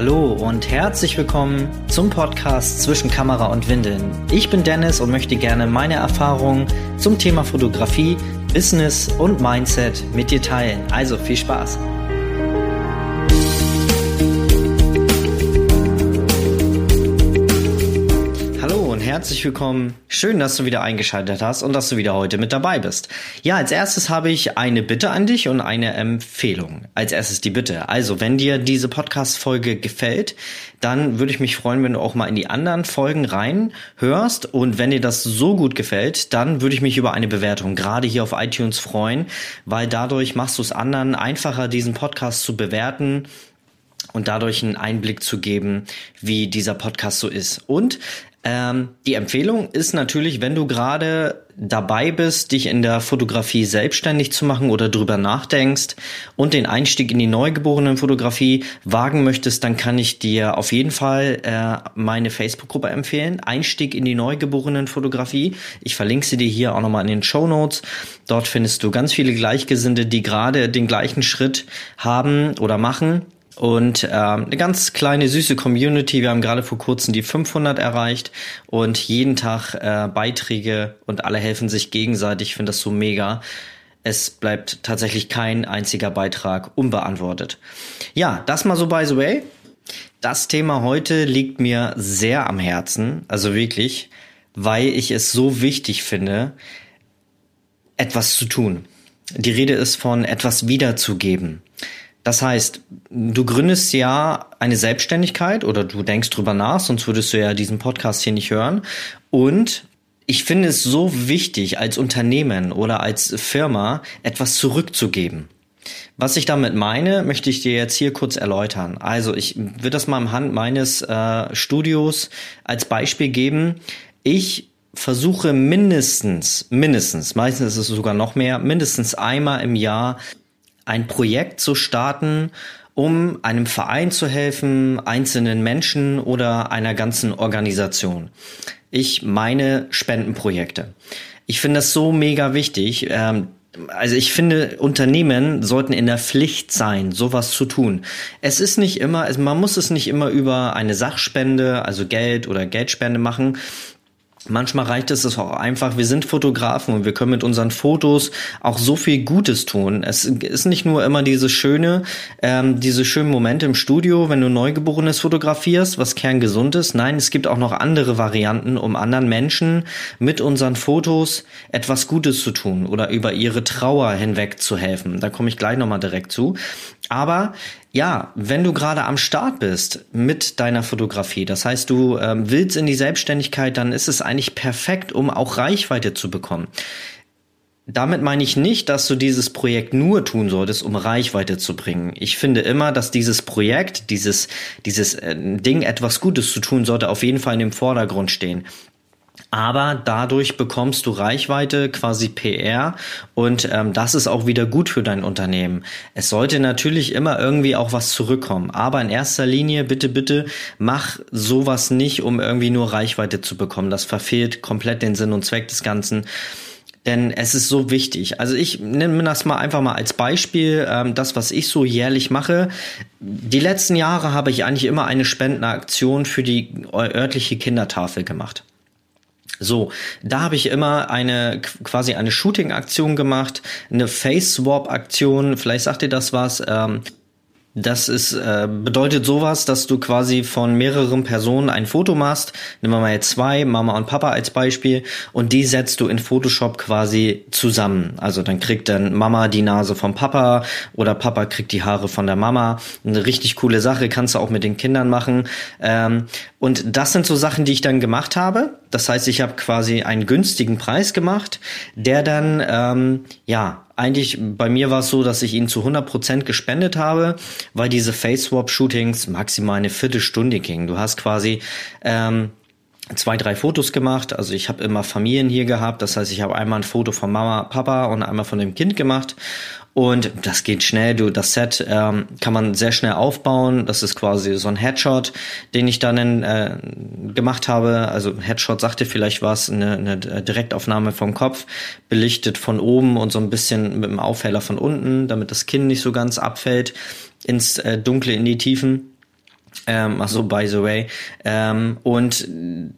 Hallo und herzlich willkommen zum Podcast zwischen Kamera und Windeln. Ich bin Dennis und möchte gerne meine Erfahrungen zum Thema Fotografie, Business und Mindset mit dir teilen. Also viel Spaß! Herzlich willkommen. Schön, dass du wieder eingeschaltet hast und dass du wieder heute mit dabei bist. Ja, als erstes habe ich eine Bitte an dich und eine Empfehlung. Als erstes die Bitte. Also, wenn dir diese Podcast-Folge gefällt, dann würde ich mich freuen, wenn du auch mal in die anderen Folgen reinhörst. Und wenn dir das so gut gefällt, dann würde ich mich über eine Bewertung gerade hier auf iTunes freuen, weil dadurch machst du es anderen einfacher, diesen Podcast zu bewerten und dadurch einen Einblick zu geben, wie dieser Podcast so ist. Und ähm, die Empfehlung ist natürlich, wenn du gerade dabei bist, dich in der Fotografie selbstständig zu machen oder drüber nachdenkst und den Einstieg in die neugeborenen Fotografie wagen möchtest, dann kann ich dir auf jeden Fall äh, meine Facebook-Gruppe empfehlen. Einstieg in die neugeborenen Fotografie. Ich verlinke sie dir hier auch nochmal in den Show Notes. Dort findest du ganz viele Gleichgesinnte, die gerade den gleichen Schritt haben oder machen und ähm, eine ganz kleine süße Community. Wir haben gerade vor kurzem die 500 erreicht und jeden Tag äh, Beiträge und alle helfen sich gegenseitig. Ich finde das so mega. Es bleibt tatsächlich kein einziger Beitrag unbeantwortet. Ja, das mal so by the way. Das Thema heute liegt mir sehr am Herzen, also wirklich, weil ich es so wichtig finde, etwas zu tun. Die Rede ist von etwas wiederzugeben. Das heißt, du gründest ja eine Selbstständigkeit oder du denkst drüber nach, sonst würdest du ja diesen Podcast hier nicht hören. Und ich finde es so wichtig, als Unternehmen oder als Firma etwas zurückzugeben. Was ich damit meine, möchte ich dir jetzt hier kurz erläutern. Also ich würde das mal im Hand meines äh, Studios als Beispiel geben. Ich versuche mindestens, mindestens, meistens ist es sogar noch mehr, mindestens einmal im Jahr ein Projekt zu starten, um einem Verein zu helfen, einzelnen Menschen oder einer ganzen Organisation. Ich meine Spendenprojekte. Ich finde das so mega wichtig. Ähm, also ich finde, Unternehmen sollten in der Pflicht sein, sowas zu tun. Es ist nicht immer, man muss es nicht immer über eine Sachspende, also Geld oder Geldspende machen, Manchmal reicht es auch einfach, wir sind Fotografen und wir können mit unseren Fotos auch so viel Gutes tun. Es ist nicht nur immer diese schöne, ähm, diese schönen Momente im Studio, wenn du Neugeborenes fotografierst, was kerngesund ist. Nein, es gibt auch noch andere Varianten, um anderen Menschen mit unseren Fotos etwas Gutes zu tun oder über ihre Trauer hinweg zu helfen. Da komme ich gleich nochmal direkt zu. Aber ja, wenn du gerade am Start bist mit deiner Fotografie, das heißt, du ähm, willst in die Selbstständigkeit, dann ist es eigentlich perfekt, um auch Reichweite zu bekommen. Damit meine ich nicht, dass du dieses Projekt nur tun solltest, um Reichweite zu bringen. Ich finde immer, dass dieses Projekt, dieses, dieses äh, Ding etwas Gutes zu tun, sollte auf jeden Fall in dem Vordergrund stehen aber dadurch bekommst du Reichweite, quasi PR und ähm, das ist auch wieder gut für dein Unternehmen. Es sollte natürlich immer irgendwie auch was zurückkommen, aber in erster Linie bitte, bitte mach sowas nicht, um irgendwie nur Reichweite zu bekommen. Das verfehlt komplett den Sinn und Zweck des Ganzen. Denn es ist so wichtig. Also ich nehme das mal einfach mal als Beispiel, ähm, das, was ich so jährlich mache. Die letzten Jahre habe ich eigentlich immer eine Spendenaktion für die örtliche Kindertafel gemacht. So, da habe ich immer eine quasi eine Shooting-Aktion gemacht, eine Face-Swap-Aktion, vielleicht sagt ihr das was. Ähm, das ist, äh, bedeutet sowas, dass du quasi von mehreren Personen ein Foto machst. Nehmen wir mal jetzt zwei, Mama und Papa als Beispiel, und die setzt du in Photoshop quasi zusammen. Also dann kriegt dann Mama die Nase vom Papa oder Papa kriegt die Haare von der Mama. Eine richtig coole Sache, kannst du auch mit den Kindern machen. Ähm, und das sind so Sachen, die ich dann gemacht habe. Das heißt, ich habe quasi einen günstigen Preis gemacht, der dann ähm, ja eigentlich bei mir war es so, dass ich ihn zu 100% gespendet habe, weil diese Face-Swap-Shootings maximal eine Viertelstunde gingen. Du hast quasi ähm, zwei, drei Fotos gemacht. Also ich habe immer Familien hier gehabt. Das heißt, ich habe einmal ein Foto von Mama, Papa und einmal von dem Kind gemacht. Und das geht schnell. Du, das Set ähm, kann man sehr schnell aufbauen. Das ist quasi so ein Headshot, den ich dann äh, gemacht habe. Also Headshot sagte vielleicht was, eine, eine Direktaufnahme vom Kopf, belichtet von oben und so ein bisschen mit dem Aufheller von unten, damit das Kinn nicht so ganz abfällt ins äh, Dunkle, in die Tiefen. Ähm, also by the way. Ähm, und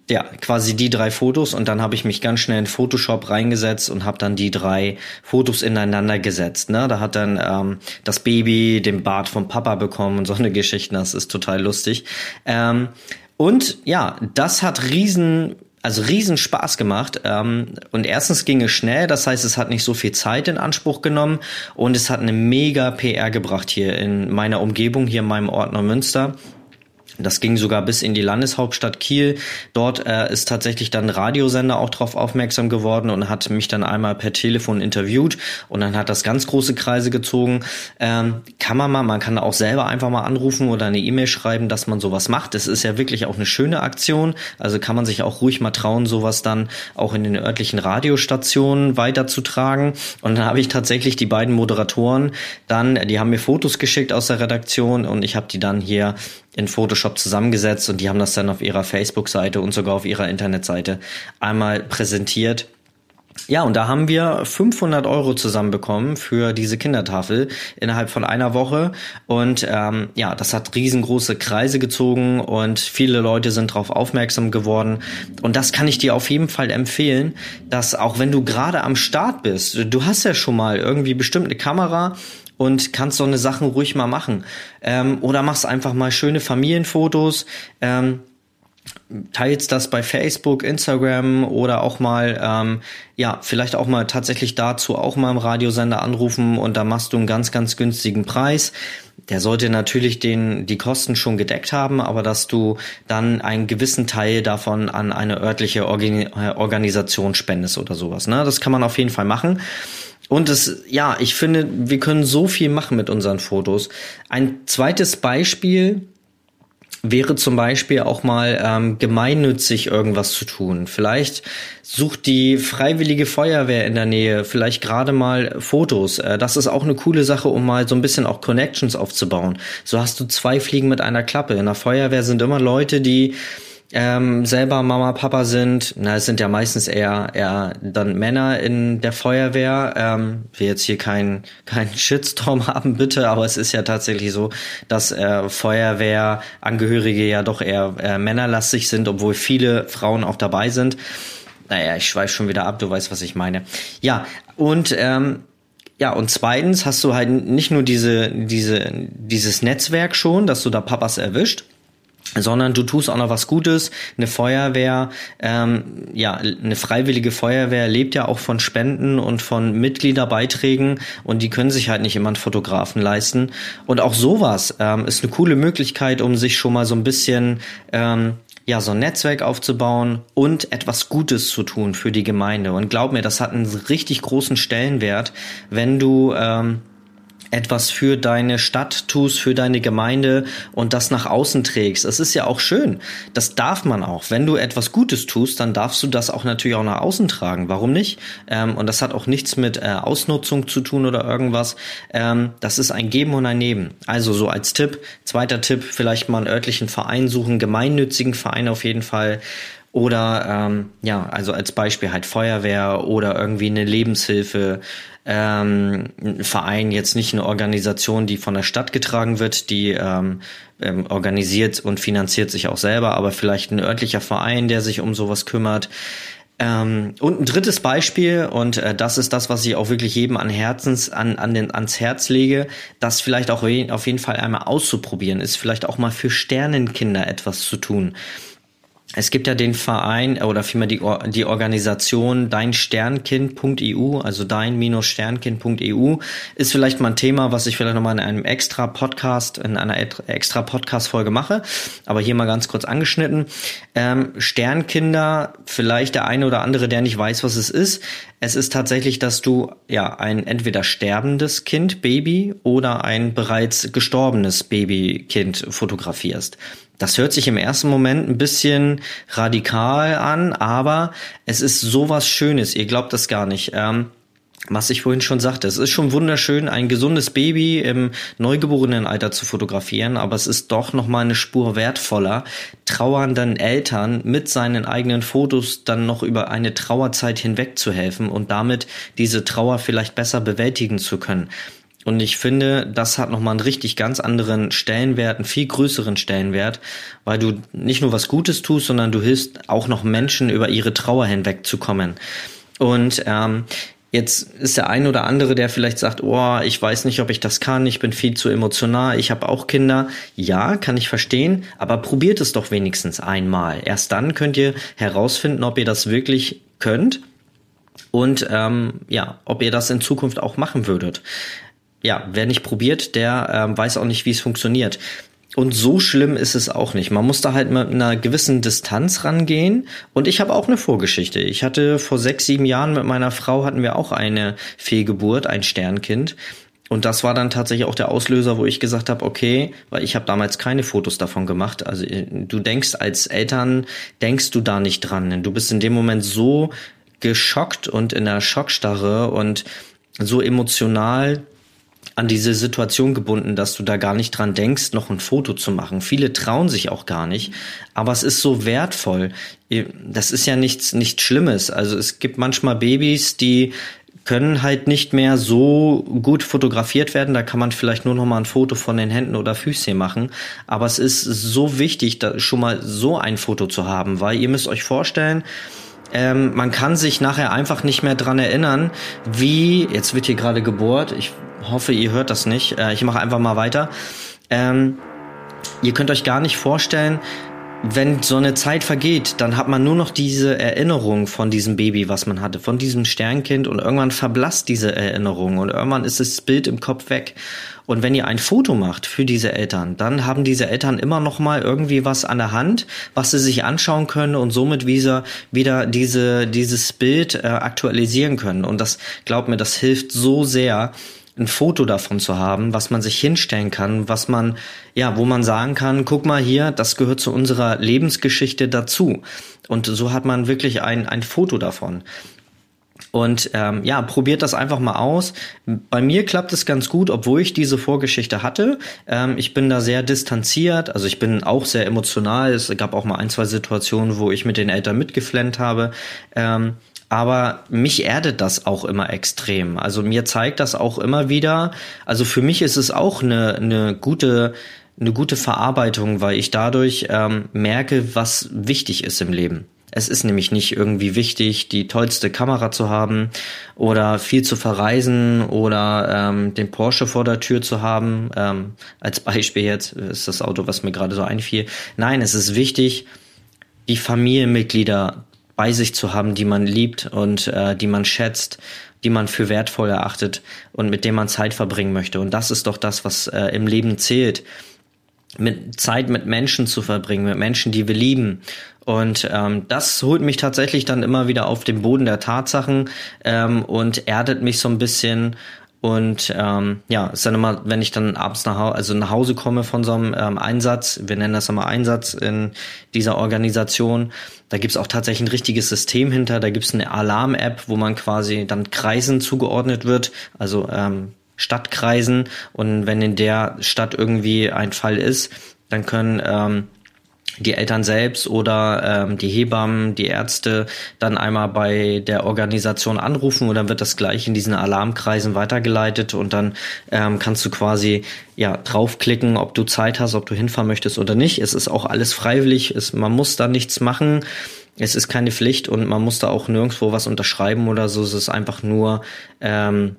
ja, quasi die drei Fotos und dann habe ich mich ganz schnell in Photoshop reingesetzt und habe dann die drei Fotos ineinander gesetzt. Ne? Da hat dann ähm, das Baby den Bart vom Papa bekommen und so eine Geschichte. Das ist total lustig. Ähm, und ja, das hat riesen also riesen Spaß gemacht. Ähm, und erstens ging es schnell, das heißt, es hat nicht so viel Zeit in Anspruch genommen und es hat eine mega PR gebracht hier in meiner Umgebung, hier in meinem Ort Neumünster. Das ging sogar bis in die Landeshauptstadt Kiel. Dort äh, ist tatsächlich dann ein Radiosender auch drauf aufmerksam geworden und hat mich dann einmal per Telefon interviewt und dann hat das ganz große Kreise gezogen. Ähm, kann man mal, man kann auch selber einfach mal anrufen oder eine E-Mail schreiben, dass man sowas macht. Es ist ja wirklich auch eine schöne Aktion. Also kann man sich auch ruhig mal trauen, sowas dann auch in den örtlichen Radiostationen weiterzutragen. Und dann habe ich tatsächlich die beiden Moderatoren dann, die haben mir Fotos geschickt aus der Redaktion und ich habe die dann hier in Photoshop zusammengesetzt und die haben das dann auf ihrer Facebook-Seite und sogar auf ihrer Internetseite einmal präsentiert. Ja, und da haben wir 500 Euro zusammenbekommen für diese Kindertafel innerhalb von einer Woche. Und ähm, ja, das hat riesengroße Kreise gezogen und viele Leute sind darauf aufmerksam geworden. Und das kann ich dir auf jeden Fall empfehlen, dass auch wenn du gerade am Start bist, du hast ja schon mal irgendwie bestimmt eine Kamera und kannst so eine Sachen ruhig mal machen. Ähm, oder machst einfach mal schöne Familienfotos. Ähm, teilst das bei Facebook, Instagram oder auch mal, ähm, ja, vielleicht auch mal tatsächlich dazu auch mal im Radiosender anrufen und da machst du einen ganz, ganz günstigen Preis. Der sollte natürlich den, die Kosten schon gedeckt haben, aber dass du dann einen gewissen Teil davon an eine örtliche Organisation spendest oder sowas. Ne? Das kann man auf jeden Fall machen. Und es, ja, ich finde, wir können so viel machen mit unseren Fotos. Ein zweites Beispiel wäre zum Beispiel auch mal ähm, gemeinnützig irgendwas zu tun. Vielleicht sucht die freiwillige Feuerwehr in der Nähe vielleicht gerade mal Fotos. Äh, das ist auch eine coole Sache, um mal so ein bisschen auch Connections aufzubauen. So hast du zwei Fliegen mit einer Klappe. In der Feuerwehr sind immer Leute, die ähm, selber Mama, Papa sind, na, es sind ja meistens eher, eher dann Männer in der Feuerwehr. Ähm, wir jetzt hier keinen kein Shitstorm haben, bitte, aber es ist ja tatsächlich so, dass äh, Feuerwehrangehörige ja doch eher äh, männerlastig sind, obwohl viele Frauen auch dabei sind. Naja, ich schweife schon wieder ab, du weißt, was ich meine. Ja, und ähm, ja, und zweitens hast du halt nicht nur diese, diese, dieses Netzwerk schon, dass du da Papas erwischt, sondern du tust auch noch was Gutes. Eine Feuerwehr, ähm, ja, eine freiwillige Feuerwehr lebt ja auch von Spenden und von Mitgliederbeiträgen und die können sich halt nicht immer einen Fotografen leisten. Und auch sowas ähm, ist eine coole Möglichkeit, um sich schon mal so ein bisschen ähm, ja, so ein Netzwerk aufzubauen und etwas Gutes zu tun für die Gemeinde. Und glaub mir, das hat einen richtig großen Stellenwert, wenn du ähm, etwas für deine Stadt tust, für deine Gemeinde und das nach außen trägst. Es ist ja auch schön. Das darf man auch. Wenn du etwas Gutes tust, dann darfst du das auch natürlich auch nach außen tragen. Warum nicht? Ähm, und das hat auch nichts mit äh, Ausnutzung zu tun oder irgendwas. Ähm, das ist ein Geben und ein Nehmen. Also so als Tipp, zweiter Tipp, vielleicht mal einen örtlichen Verein suchen, gemeinnützigen Verein auf jeden Fall. Oder ähm, ja, also als Beispiel halt Feuerwehr oder irgendwie eine Lebenshilfe, ähm, ein Verein, jetzt nicht eine Organisation, die von der Stadt getragen wird, die ähm, ähm, organisiert und finanziert sich auch selber, aber vielleicht ein örtlicher Verein, der sich um sowas kümmert. Ähm, und ein drittes Beispiel, und äh, das ist das, was ich auch wirklich jedem an Herzens, an, an den, ans Herz lege, das vielleicht auch auf jeden Fall einmal auszuprobieren, ist vielleicht auch mal für Sternenkinder etwas zu tun. Es gibt ja den Verein oder vielmehr die, die Organisation deinsternkind.eu, also dein-sternkind.eu, ist vielleicht mal ein Thema, was ich vielleicht nochmal in einem extra Podcast, in einer extra Podcast-Folge mache, aber hier mal ganz kurz angeschnitten. Ähm, Sternkinder, vielleicht der eine oder andere, der nicht weiß, was es ist. Es ist tatsächlich, dass du ja ein entweder sterbendes Kind, Baby oder ein bereits gestorbenes Babykind fotografierst. Das hört sich im ersten Moment ein bisschen radikal an, aber es ist sowas Schönes. Ihr glaubt das gar nicht. Ähm, was ich vorhin schon sagte, es ist schon wunderschön, ein gesundes Baby im neugeborenen Alter zu fotografieren, aber es ist doch noch mal eine Spur wertvoller, trauernden Eltern mit seinen eigenen Fotos dann noch über eine Trauerzeit hinweg zu helfen und damit diese Trauer vielleicht besser bewältigen zu können. Und ich finde, das hat nochmal einen richtig ganz anderen Stellenwert, einen viel größeren Stellenwert, weil du nicht nur was Gutes tust, sondern du hilfst auch noch Menschen über ihre Trauer hinwegzukommen. Und ähm, Jetzt ist der ein oder andere, der vielleicht sagt, oh, ich weiß nicht, ob ich das kann, ich bin viel zu emotional, ich habe auch Kinder. Ja, kann ich verstehen, aber probiert es doch wenigstens einmal. Erst dann könnt ihr herausfinden, ob ihr das wirklich könnt und ähm, ja, ob ihr das in Zukunft auch machen würdet. Ja, wer nicht probiert, der ähm, weiß auch nicht, wie es funktioniert. Und so schlimm ist es auch nicht. Man muss da halt mit einer gewissen Distanz rangehen. Und ich habe auch eine Vorgeschichte. Ich hatte vor sechs, sieben Jahren mit meiner Frau hatten wir auch eine Fehlgeburt, ein Sternkind. Und das war dann tatsächlich auch der Auslöser, wo ich gesagt habe, okay, weil ich habe damals keine Fotos davon gemacht. Also äh, du denkst als Eltern, denkst du da nicht dran. Du bist in dem Moment so geschockt und in der Schockstarre und so emotional an diese Situation gebunden, dass du da gar nicht dran denkst, noch ein Foto zu machen. Viele trauen sich auch gar nicht, aber es ist so wertvoll. Das ist ja nichts, nichts Schlimmes. Also es gibt manchmal Babys, die können halt nicht mehr so gut fotografiert werden. Da kann man vielleicht nur noch mal ein Foto von den Händen oder Füßchen machen. Aber es ist so wichtig, da schon mal so ein Foto zu haben, weil ihr müsst euch vorstellen, ähm, man kann sich nachher einfach nicht mehr dran erinnern, wie, jetzt wird hier gerade gebohrt, ich hoffe, ihr hört das nicht, äh, ich mache einfach mal weiter. Ähm, ihr könnt euch gar nicht vorstellen, wenn so eine Zeit vergeht, dann hat man nur noch diese Erinnerung von diesem Baby, was man hatte, von diesem Sternkind und irgendwann verblasst diese Erinnerung und irgendwann ist das Bild im Kopf weg. Und wenn ihr ein Foto macht für diese Eltern, dann haben diese Eltern immer noch mal irgendwie was an der Hand, was sie sich anschauen können und somit wieder, wieder diese, dieses Bild äh, aktualisieren können. Und das, glaubt mir, das hilft so sehr, ein Foto davon zu haben, was man sich hinstellen kann, was man, ja, wo man sagen kann, guck mal hier, das gehört zu unserer Lebensgeschichte dazu. Und so hat man wirklich ein, ein Foto davon. Und ähm, ja, probiert das einfach mal aus. Bei mir klappt es ganz gut, obwohl ich diese Vorgeschichte hatte. Ähm, ich bin da sehr distanziert, also ich bin auch sehr emotional. Es gab auch mal ein, zwei Situationen, wo ich mit den Eltern mitgeflennt habe. Ähm, aber mich erdet das auch immer extrem. Also mir zeigt das auch immer wieder. Also für mich ist es auch eine, eine gute eine gute Verarbeitung, weil ich dadurch ähm, merke, was wichtig ist im Leben. Es ist nämlich nicht irgendwie wichtig, die tollste Kamera zu haben oder viel zu verreisen oder ähm, den Porsche vor der Tür zu haben. Ähm, als Beispiel jetzt ist das Auto, was mir gerade so einfiel. Nein, es ist wichtig, die Familienmitglieder bei sich zu haben, die man liebt und äh, die man schätzt, die man für wertvoll erachtet und mit dem man Zeit verbringen möchte. Und das ist doch das, was äh, im Leben zählt. Mit Zeit mit Menschen zu verbringen, mit Menschen, die wir lieben. Und ähm, das holt mich tatsächlich dann immer wieder auf den Boden der Tatsachen ähm, und erdet mich so ein bisschen und ähm, ja, ist dann immer, wenn ich dann abends nach, Hause, also nach Hause komme von so einem ähm, Einsatz, wir nennen das immer Einsatz in dieser Organisation, da gibt's auch tatsächlich ein richtiges System hinter, da gibt's eine Alarm-App, wo man quasi dann Kreisen zugeordnet wird, also ähm, Stadtkreisen. Und wenn in der Stadt irgendwie ein Fall ist, dann können ähm, die Eltern selbst oder ähm, die Hebammen, die Ärzte dann einmal bei der Organisation anrufen und dann wird das gleich in diesen Alarmkreisen weitergeleitet und dann ähm, kannst du quasi ja draufklicken, ob du Zeit hast, ob du hinfahren möchtest oder nicht. Es ist auch alles freiwillig, es, man muss da nichts machen. Es ist keine Pflicht und man muss da auch nirgendwo was unterschreiben oder so. Es ist einfach nur ähm,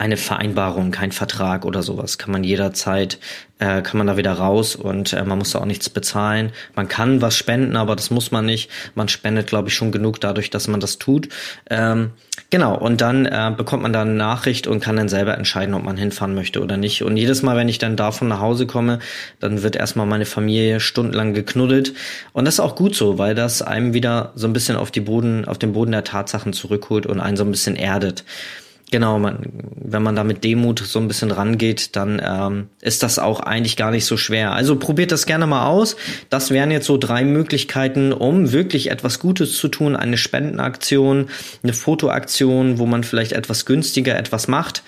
eine Vereinbarung, kein Vertrag oder sowas. Kann man jederzeit, äh, kann man da wieder raus und äh, man muss da auch nichts bezahlen. Man kann was spenden, aber das muss man nicht. Man spendet, glaube ich, schon genug dadurch, dass man das tut. Ähm, genau, und dann äh, bekommt man da eine Nachricht und kann dann selber entscheiden, ob man hinfahren möchte oder nicht. Und jedes Mal, wenn ich dann davon nach Hause komme, dann wird erstmal meine Familie stundenlang geknuddelt. Und das ist auch gut so, weil das einem wieder so ein bisschen auf die Boden, auf den Boden der Tatsachen zurückholt und einen so ein bisschen erdet. Genau, man, wenn man da mit Demut so ein bisschen rangeht, dann ähm, ist das auch eigentlich gar nicht so schwer. Also probiert das gerne mal aus. Das wären jetzt so drei Möglichkeiten, um wirklich etwas Gutes zu tun. Eine Spendenaktion, eine Fotoaktion, wo man vielleicht etwas günstiger etwas macht.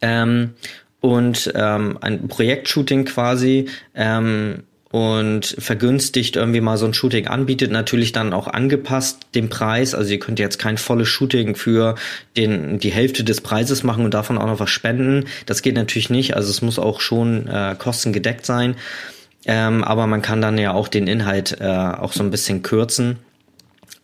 Ähm, und ähm, ein Projektshooting quasi. Ähm, und vergünstigt irgendwie mal so ein Shooting anbietet, natürlich dann auch angepasst dem Preis. Also ihr könnt jetzt kein volles Shooting für den, die Hälfte des Preises machen und davon auch noch was spenden. Das geht natürlich nicht. Also es muss auch schon äh, kostengedeckt sein. Ähm, aber man kann dann ja auch den Inhalt äh, auch so ein bisschen kürzen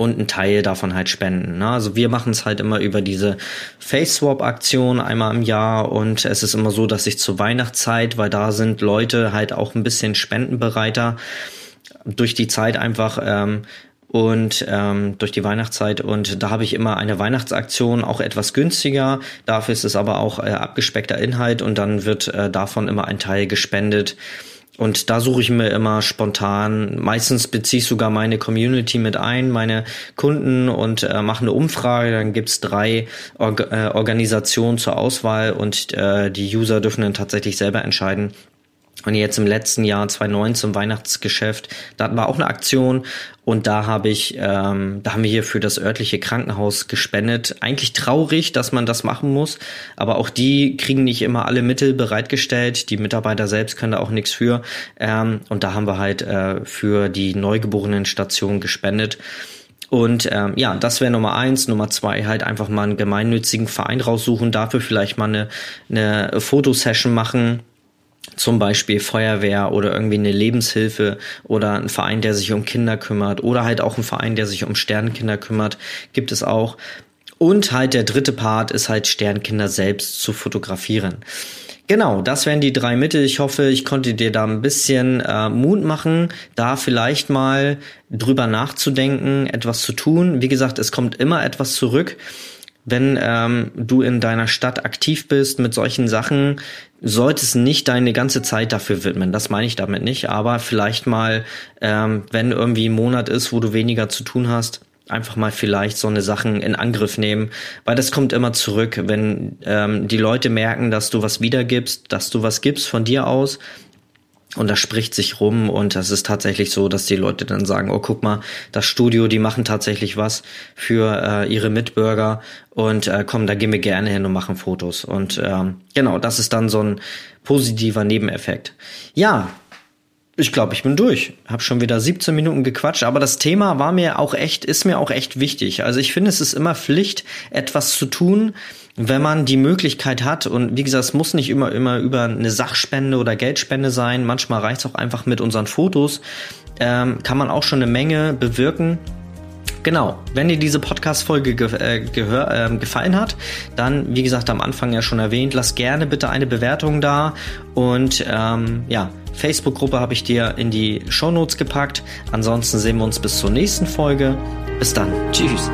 und einen Teil davon halt spenden. Ne? Also wir machen es halt immer über diese Face-Swap-Aktion einmal im Jahr und es ist immer so, dass ich zur Weihnachtszeit, weil da sind Leute halt auch ein bisschen spendenbereiter durch die Zeit einfach ähm, und ähm, durch die Weihnachtszeit und da habe ich immer eine Weihnachtsaktion auch etwas günstiger. Dafür ist es aber auch äh, abgespeckter Inhalt und dann wird äh, davon immer ein Teil gespendet und da suche ich mir immer spontan, meistens beziehe ich sogar meine Community mit ein, meine Kunden und äh, mache eine Umfrage. Dann gibt's drei Org äh, Organisationen zur Auswahl und äh, die User dürfen dann tatsächlich selber entscheiden, und jetzt im letzten Jahr 2019 Weihnachtsgeschäft, da hatten wir auch eine Aktion und da habe ich, ähm, da haben wir hier für das örtliche Krankenhaus gespendet. Eigentlich traurig, dass man das machen muss, aber auch die kriegen nicht immer alle Mittel bereitgestellt. Die Mitarbeiter selbst können da auch nichts für. Ähm, und da haben wir halt äh, für die Neugeborenen-Station gespendet. Und ähm, ja, das wäre Nummer eins. Nummer zwei, halt einfach mal einen gemeinnützigen Verein raussuchen, dafür vielleicht mal eine, eine Fotosession machen zum Beispiel Feuerwehr oder irgendwie eine Lebenshilfe oder ein Verein, der sich um Kinder kümmert oder halt auch ein Verein, der sich um Sternkinder kümmert, gibt es auch. Und halt der dritte Part ist halt Sternkinder selbst zu fotografieren. Genau, das wären die drei Mittel. Ich hoffe, ich konnte dir da ein bisschen äh, Mut machen, da vielleicht mal drüber nachzudenken, etwas zu tun. Wie gesagt, es kommt immer etwas zurück wenn ähm, du in deiner Stadt aktiv bist mit solchen Sachen, solltest nicht deine ganze Zeit dafür widmen. Das meine ich damit nicht, aber vielleicht mal, ähm, wenn irgendwie ein Monat ist, wo du weniger zu tun hast, einfach mal vielleicht so eine Sachen in Angriff nehmen, weil das kommt immer zurück, wenn ähm, die Leute merken, dass du was wiedergibst, dass du was gibst von dir aus, und das spricht sich rum und das ist tatsächlich so, dass die Leute dann sagen, oh guck mal, das Studio, die machen tatsächlich was für äh, ihre Mitbürger und äh, komm, da gehen wir gerne hin und machen Fotos. Und ähm, genau, das ist dann so ein positiver Nebeneffekt. Ja, ich glaube, ich bin durch. Hab schon wieder 17 Minuten gequatscht, aber das Thema war mir auch echt, ist mir auch echt wichtig. Also ich finde, es ist immer Pflicht, etwas zu tun, wenn man die Möglichkeit hat. Und wie gesagt, es muss nicht immer, immer über eine Sachspende oder Geldspende sein. Manchmal reicht es auch einfach mit unseren Fotos. Ähm, kann man auch schon eine Menge bewirken. Genau, wenn dir diese Podcast-Folge ge äh, äh, gefallen hat, dann, wie gesagt, am Anfang ja schon erwähnt, lass gerne bitte eine Bewertung da und ähm, ja, Facebook-Gruppe habe ich dir in die Show Notes gepackt. Ansonsten sehen wir uns bis zur nächsten Folge. Bis dann. Tschüss.